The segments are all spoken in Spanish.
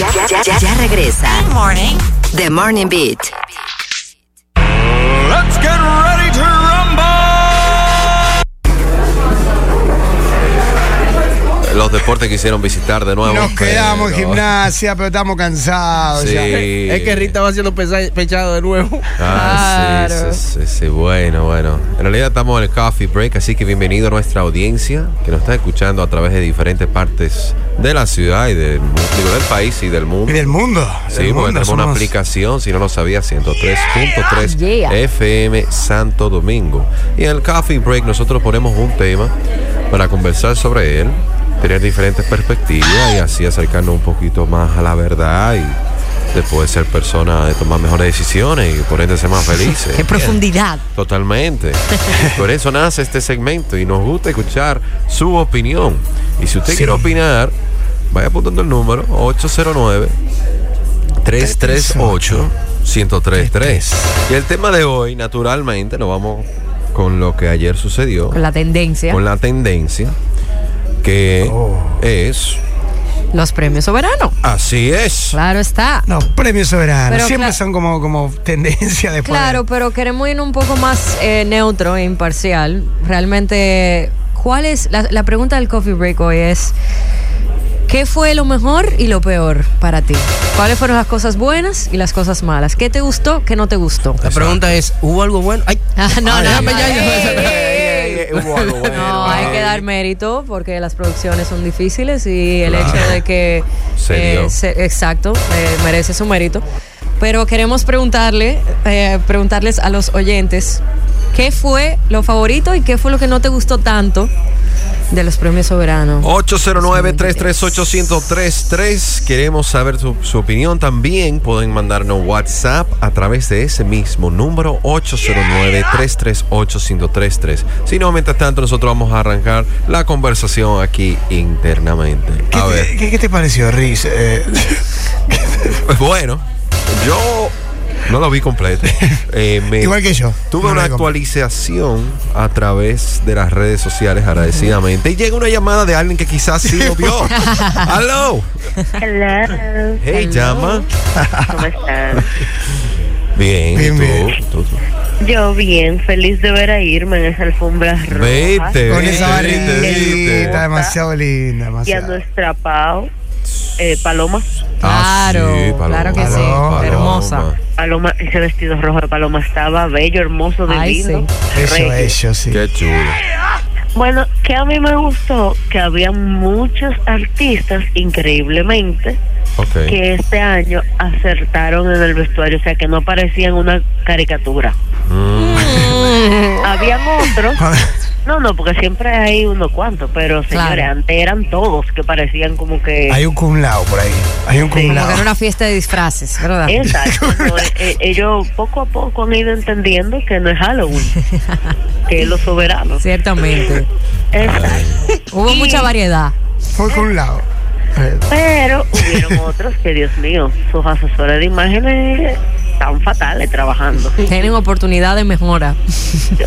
Ya, ya, ya, ya regresa. morning. The Morning Beat. Los deportes quisieron visitar de nuevo. Nos quedamos en gimnasia, pero estamos cansados. Sí. ya. Es que Rita va siendo pesa- pechado de nuevo. Ah, sí, Claro. sí, sí, sí, bueno, bueno. En realidad estamos en el coffee break, así que bienvenido a nuestra audiencia que nos está escuchando a través de diferentes partes de la ciudad y del, digo, del país y del mundo. Y del mundo. Sí, del porque mundo, tenemos una aplicación, si no lo sabía, 103.3 Yeah. FM Santo Domingo. Y en el Coffee Break nosotros ponemos un tema para conversar sobre él, tener diferentes perspectivas y así acercarnos un poquito más a la verdad y después ser personas de tomar mejores decisiones y por ende ser más felices. Qué profundidad. Totalmente. Por eso nace este segmento y nos gusta escuchar su opinión. Y si usted Sí. quiere opinar, vaya apuntando el número 809 338 1033. Y el tema de hoy, naturalmente, nos vamos con lo que ayer sucedió, Con la tendencia. con la tendencia, que Oh. es, Los premios soberanos. así es. Claro está. No, premios soberanos. Pero Siempre son como, como tendencia después. Claro, pero queremos ir un poco más eh, neutro e imparcial. Realmente, ¿cuál es? La, la pregunta del coffee break hoy es: ¿qué fue lo mejor y lo peor para ti? ¿Cuáles fueron las cosas buenas y las cosas malas? ¿Qué te gustó? ¿Qué no te gustó? La pregunta es, ¿hubo algo bueno? Ay, Ah, no, Ay, no, déjame no, hubo algo bueno. No, hay que dar mérito porque las producciones son difíciles y el Claro. hecho de que... eh, Se exacto, eh, merece su mérito. Pero queremos preguntarle, eh, preguntarles a los oyentes, ¿qué fue lo favorito y qué fue lo que no te gustó tanto de los premios soberanos? 809-338-1033. Queremos saber su, su opinión. También pueden mandarnos WhatsApp a través de ese mismo número 809-338-1033. Si no, mientras tanto, nosotros vamos a arrancar la conversación aquí internamente. ¿Qué, A te, ver, ¿qué, qué te pareció, Riz? Eh, bueno, yo no lo vi completo. Eh, me- igual que yo. Tuve No una actualización a través de las redes sociales agradecidamente y llega una llamada de alguien que quizás sí lo vio. Hello. Hello. Hey, llama. ¿Cómo están? Bien, Bien, ¿y bien. tú? ¿Tú? Yo bien, feliz de ver a Irma en esa alfombra roja. Vete, Con esa barriguita demasiado linda. Y a Demasiado. nuestra Pau, eh, Paloma. Ah, Claro, sí, Paloma, claro que sí, Paloma. hermosa. Paloma, ese vestido rojo de Paloma estaba bello, hermoso, Ay, divino. Eso, eso, sí. Qué chulo. Bueno, que a mí me gustó que había muchos artistas, increíblemente, que este año acertaron en el vestuario, o sea, que no parecían una caricatura. Mm, Habían otros No, no, porque siempre hay unos cuantos, pero señores, Claro. antes eran todos que parecían como que... Hay un cum laude por ahí. Hay un cum. Como que era una fiesta de disfraces, ¿verdad? Exacto. no, eh, ellos poco a poco han ido entendiendo que no es Halloween, que es los soberanos. Ciertamente. Exacto. Hubo Y- mucha variedad. Fue cum. Eh, Pero hubieron otros que, Dios mío, sus asesores de imágenes están fatales trabajando. Tienen oportunidad de mejora.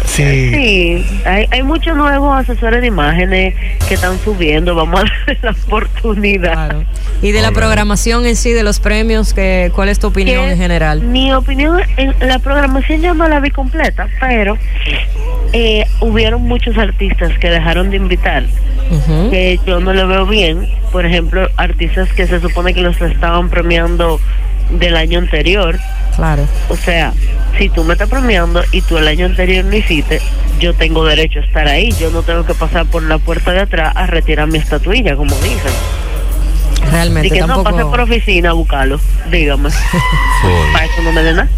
Sí. Sí, hay, hay muchos nuevos asesores de imágenes que están subiendo. Vamos a darle la oportunidad. Claro. Y de la programación en sí, de los premios, que, ¿cuál es tu opinión Que en general? Mi opinión, en la programación yo no la vi completa, pero eh, hubieron muchos artistas que dejaron de invitar, que yo no lo veo bien. Por ejemplo, artistas que se supone que los estaban premiando del año anterior. Claro. O sea, si tú me estás premiando y tú el año anterior no hiciste, yo tengo derecho a estar ahí. Yo no tengo que pasar por la puerta de atrás a retirar mi estatuilla, como dicen. Realmente Y que no pase por oficina a buscarlo, dígame. Para eso no me den nada.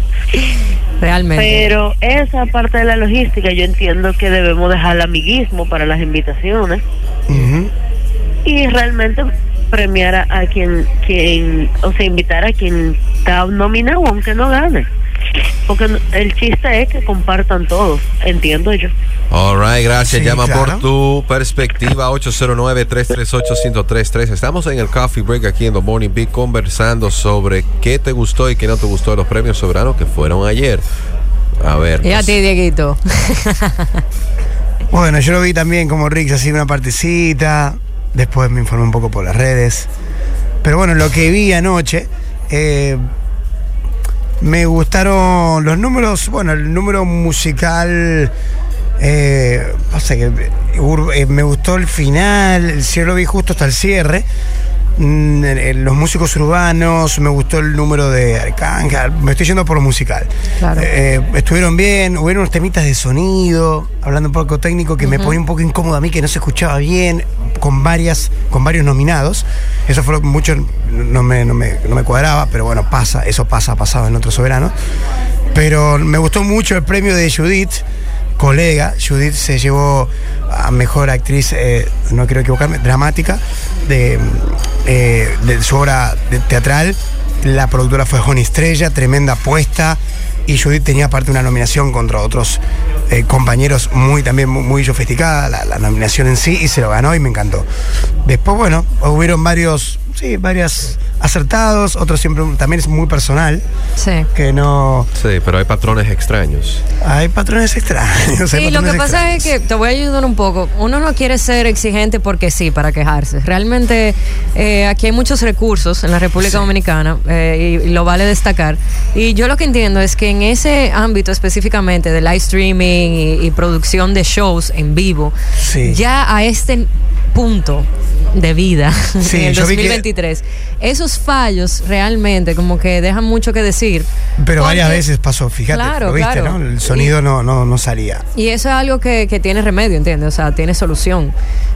Realmente. Pero esa parte de la logística yo entiendo que debemos dejar el amiguismo para las invitaciones y realmente premiar a, a quien, quien, o sea, invitar a quien está nominado aunque no gane. Porque el chiste es que compartan todos, entiendo yo. All right, gracias. Sí, Llama claro. por tu perspectiva 809-338-1033. Estamos en el Coffee Break aquí en The Morning Beat conversando sobre qué te gustó y qué no te gustó de los premios soberanos que fueron ayer. A ver. Y a pues, ti, Dieguito. Bueno, yo lo vi también como Rick, así una partecita. Después me informé un poco por las redes. Pero bueno, lo que vi anoche, eh, me gustaron los números, bueno, el número musical, eh, que ur- eh, me gustó el final, el cierre lo vi justo hasta el cierre. Mm, eh, Los músicos urbanos, me gustó el número de Arcángel, me estoy yendo por lo musical. Claro. Eh, estuvieron bien, hubieron unos temitas de sonido, hablando un poco técnico, que me ponía un poco incómodo a mí, que no se escuchaba bien, con varias, con varios nominados. Eso fue lo que mucho no me, no me, no me cuadraba, pero bueno, pasa, eso pasa, ha pasado en otros soberanos. Pero me gustó mucho el premio de Judith, colega. Judith se llevó a mejor actriz, eh, no quiero equivocarme, dramática, de, eh, de su obra teatral. La productora fue Joni Estrella, tremenda apuesta. Y Judith tenía aparte una nominación contra otros eh, compañeros muy también muy, muy sofisticada, la, la nominación en sí, y se lo ganó y me encantó. Después, bueno, hubieron varios, sí, varios acertados, otros siempre, también es muy personal, Sí. que no... Sí, pero hay patrones extraños. Hay patrones extraños. hay Sí, lo que pasa es que te voy a ayudar un poco. Uno no quiere ser exigente porque sí, para quejarse. Realmente eh, aquí hay muchos recursos en la República Dominicana eh, y, y lo vale destacar. Y yo lo que entiendo es que en ese ámbito específicamente de live streaming y, y producción de shows en vivo, Sí. ya a este punto de vida Sí, en el yo vi que- 2023, esos fallos realmente como que dejan mucho que decir. Pero varias veces pasó, fíjate, Claro, lo viste, claro. ¿no? El sonido no, no, no salía. Y eso es algo que, que tiene remedio, ¿entiendes? O sea, tiene solución.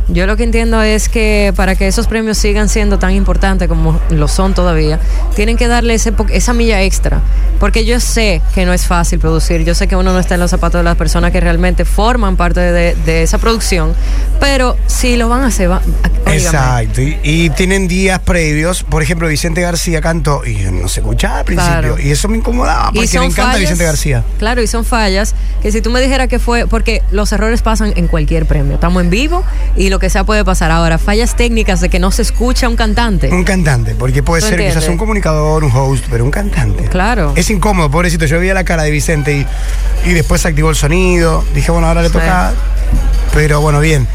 Yo lo que entiendo es que para que esos premios sigan siendo tan importantes como lo son todavía, tienen que darle ese esa milla extra. Porque yo sé que no es fácil producir, yo sé que uno no está en los zapatos de las personas que realmente forman parte de, de esa producción, pero si lo van a hacer, va- óigame. Exacto. Y, y tienen días previos. Por ejemplo, Vicente García cantó y no se escuchaba al principio. Claro. Y eso me incomodaba porque me encanta fallas- Vicente García. Claro, y son fallas que si tú me dijeras que fue, porque los errores pasan en cualquier premio. Estamos en vivo y lo que sea puede pasar. Ahora, fallas técnicas de que no se escucha un cantante. Un cantante, porque puede ¿Tú ser quizás entiendes? un comunicador, un host, pero un cantante. Claro. Es incómodo, pobrecito. Yo veía la cara de Vicente y, y después se activó el sonido. Dije, bueno, ahora le Sí. toca. Pero bueno, bien.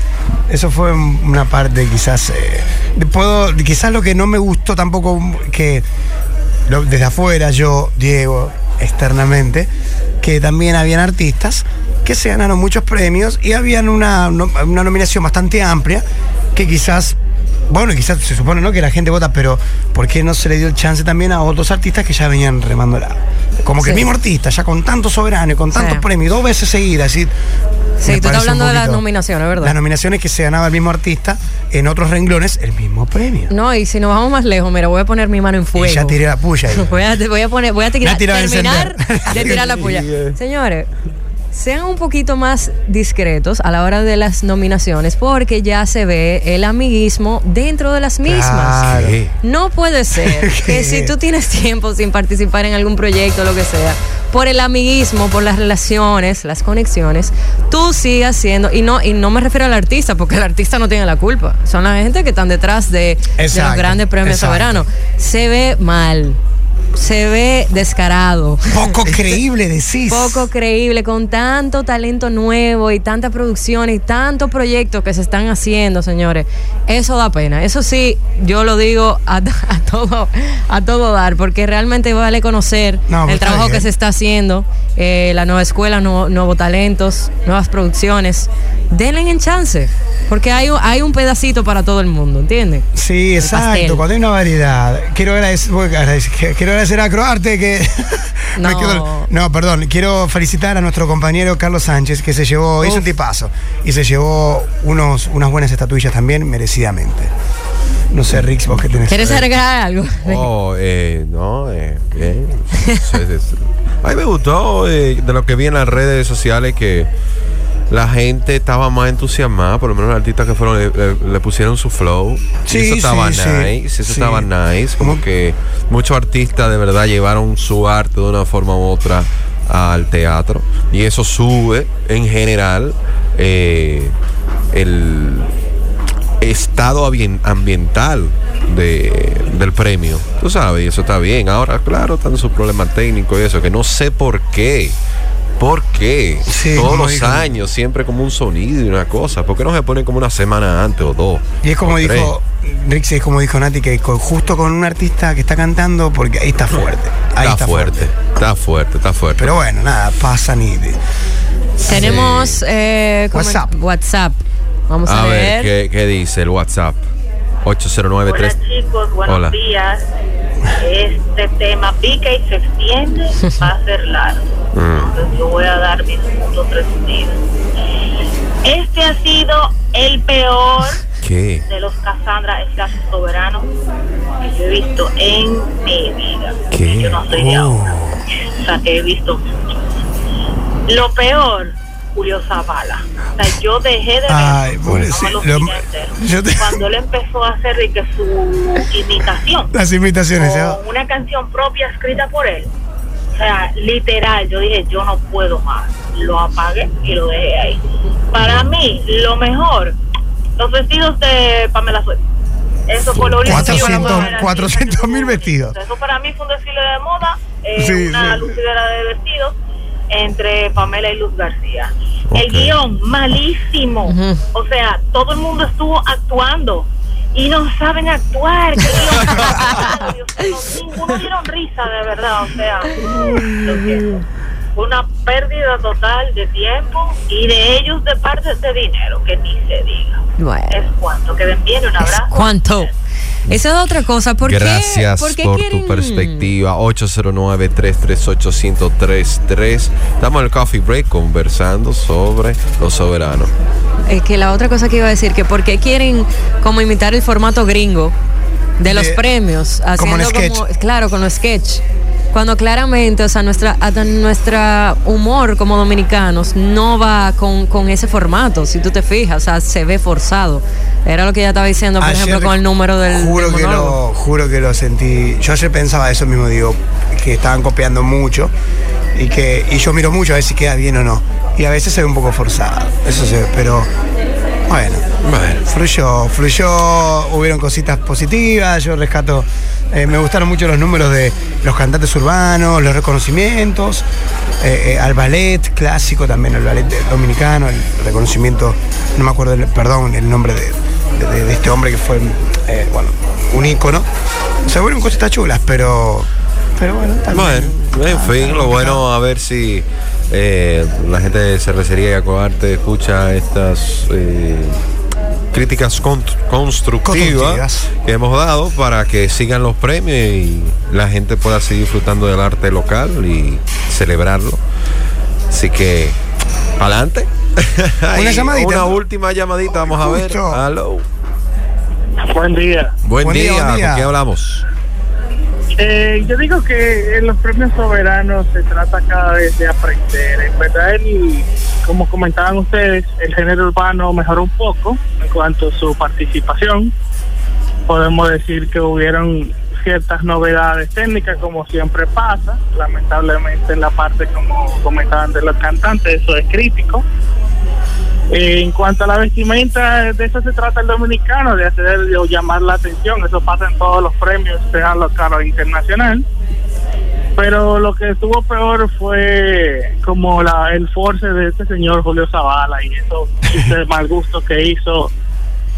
Eso fue una parte quizás. eh, puedo, quizás lo que no me gustó tampoco, que desde afuera, yo, Diego, externamente, que también habían artistas que se ganaron muchos premios y habían una, una nominación bastante amplia que quizás. Bueno, quizás se supone ¿no? que la gente vota, pero ¿por qué no se le dio el chance también a otros artistas que ya venían remándola? Como que el mismo artista, ya con tantos soberanos, y con tantos Sí. premios, dos veces seguidas. Y Sí, tú estás hablando de las nominaciones, ¿verdad? Las nominaciones que se ganaba el mismo artista en otros renglones, el mismo premio. No, y si nos vamos más lejos, mira, voy a poner mi mano en fuego. Y ya tiré la puya ahí. Voy a, voy a poner, voy a tirar, terminar de tirar la puya. Señores, sean un poquito más discretos a la hora de las nominaciones porque ya se ve el amiguismo dentro de las mismas. Claro. No puede ser que si tú tienes tiempo sin participar en algún proyecto o lo que sea, por el amiguismo, por las relaciones, las conexiones, tú sigas siendo, y no, y no me refiero al artista, porque el artista no tiene la culpa, son la gente que están detrás de, de los grandes premios exacto. soberanos. Se ve mal, se ve descarado. Poco creíble decís. Poco creíble, con tanto talento nuevo y tanta producción y tantos proyectos que se están haciendo, señores. Eso da pena. Eso sí, yo lo digo a, a todo, a todo dar, porque realmente vale conocer No, pues el trabajo que se está haciendo, eh, la nueva escuela, nuevo- nuevos talentos, nuevas producciones. Denle en chance, porque hay, un- hay un pedacito para todo el mundo, ¿entiendes? Sí, El exacto. pastel. Cuando hay una variedad. Quiero agradecer, a agradecer- quiero agradecer a Croarte que. No. quedo- no, perdón. Quiero felicitar a nuestro compañero Carlos Sánchez que se llevó, hizo un Uf. tipazo. Y se llevó unos, unas buenas estatuillas también, merecidamente. No sé, Rix, vos que tenés. ¿Quieres agregar algo? Oh, eh, no, eh, bien. Sí, sí, sí. A mí me gustó eh, de lo que vi en las redes sociales que la gente estaba más entusiasmada, por lo menos los artistas que fueron le, le- le pusieron su flow. Y Sí, eso estaba sí, sí. nice, eso estaba nice. Como que muchos artistas de verdad llevaron su arte de una forma u otra al teatro. Y eso sube en general eh, el estado ambien- ambiental de, del premio. Tú sabes, y eso está bien. Ahora, claro, están sus problemas técnicos y eso, que no sé por qué ¿Por qué? Sí, Todos los años, siempre como un sonido y una cosa. ¿Por qué no se ponen como una semana antes o dos? Y es como dijo Rixi, es como dijo Nati, que con- justo con un artista que está cantando, porque ahí está fuerte. Ahí Está, fuerte, está fuerte, está fuerte. Pero bueno, nada, pasan y. Tenemos eh, WhatsApp. WhatsApp. Vamos a, a ver. ver, ¿qué, qué dice el WhatsApp? 809 Hola chicos, buenos Hola. días. Este tema pica y se extiende, va a ser largo. Entonces yo voy a dar mis puntos resumidos. Este ha sido el peor ¿Qué? de los Cassandra slash soberanos que yo he visto en mi vida. ¿Qué? Yo no soy de Oh. ahora. O sea, que he visto muchos. Lo peor, Julio Zavala. O sea, yo dejé de ver Ay, programa Los Lo- yo te- cuando él empezó a hacer de que su imitación Las invitaciones, ¿ya? con una canción propia escrita por él. O sea, literal, yo dije, yo no puedo más. Lo apagué y lo dejé ahí. Para mí, lo mejor, los vestidos de Pamela Suárez. Eso fue lo único que yo 400 puedo ver así. 400 mil vestidos. Eso para mí fue un desfile de moda, eh, Sí, una sí. lucidera de vestidos entre Pamela y Luz García. El guion, malísimo. O sea, todo el mundo estuvo actuando y no saben actuar. ¿Qué malo, Dios? Ninguno dieron risa, de verdad. O sea, lo siento. Fue una pérdida total de tiempo y de ellos de parte de dinero, que ni se diga. Bueno. Es cuanto. Que den bien, un abrazo. ¿Cuánto? Esa es otra cosa. ¿Por qué- Gracias por, qué por quieren- tu perspectiva. 809-338-1033. Estamos en el coffee break conversando sobre los soberanos. Es que la otra cosa que iba a decir, que por qué quieren como imitar el formato gringo de los premios, como haciendo en sketch. como, claro, con los sketch. Cuando claramente, o sea, nuestra, hasta nuestra humor como dominicanos no va con, con ese formato, si tú te fijas, o sea, se ve forzado. Era lo que ella estaba diciendo, por Ayer ejemplo, con el número del, Juro del que, lo, juro que lo sentí. Yo ayer pensaba eso mismo, digo, que estaban copiando mucho y que y yo miro mucho a ver si queda bien o no. Y a veces se ve un poco forzado. Eso se ve, pero bueno. Bueno. Fluyó, fluyó, hubieron cositas positivas, yo rescato, eh, me gustaron mucho los números de los cantantes urbanos, los reconocimientos, eh, eh, al ballet clásico también, al ballet dominicano, el reconocimiento, no me acuerdo, el, perdón, el nombre de, de- de este hombre que fue, bueno, un ícono. O sea, fueron cositas chulas, pero, pero bueno, también. Bueno, en fin, lo bueno a ver si eh, la gente de Cervecería y Acoarte escucha estas eh, críticas con- constructivas Constructivas. que hemos dado para que sigan los premios y la gente pueda seguir disfrutando del arte local y celebrarlo. Así que, adelante. Una llamadita. Una última llamadita, vamos a ver. Aló. Buen día. Buen, Buen día, día, buen día. ¿con qué hablamos? Eh, yo digo que en los premios soberanos se trata cada vez de aprender. En verdad, el- como comentaban ustedes, el género urbano mejoró un poco en cuanto a su participación. Podemos decir que hubieron ciertas novedades técnicas, como siempre pasa. Lamentablemente, en la parte, como comentaban de los cantantes, eso es crítico. Eh, en cuanto a la vestimenta, de eso se trata el dominicano, de hacer o llamar la atención. Eso pasa en todos los premios, sea local o internacional. Pero lo que estuvo peor fue como la, el force de este señor Julio Zavala y eso, ese mal gusto que hizo.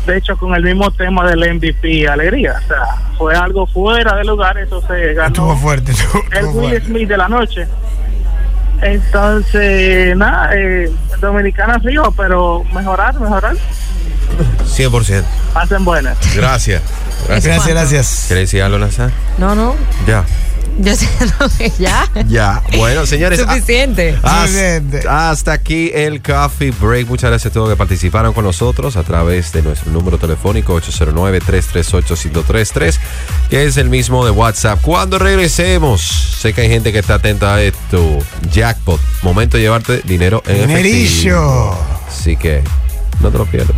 De hecho, con el mismo tema del MVP, alegría. O sea, fue algo fuera de lugar, eso se ganó Estuvo fuerte, estuvo, el Will fuerte. Smith de la noche. Entonces, nada, eh, Dominicana sigo, pero mejorar, mejorar. 100%. Pasen buenas. Gracias. Gracias. Gracias, gracias. ¿Quieres decir algo, Nazar? No, no, Ya. Yo siento que ya. Ya. Bueno, señores. Suficiente. Hasta, Suficiente. hasta aquí el Coffee Break. Muchas gracias a todos que participaron con nosotros a través de nuestro número telefónico 809-338-1033, que es el mismo de WhatsApp. Cuando regresemos, sé que hay gente que está atenta a esto. Jackpot. Momento de llevarte dinero en efectivo. Dinerillo. Así que no te lo pierdas.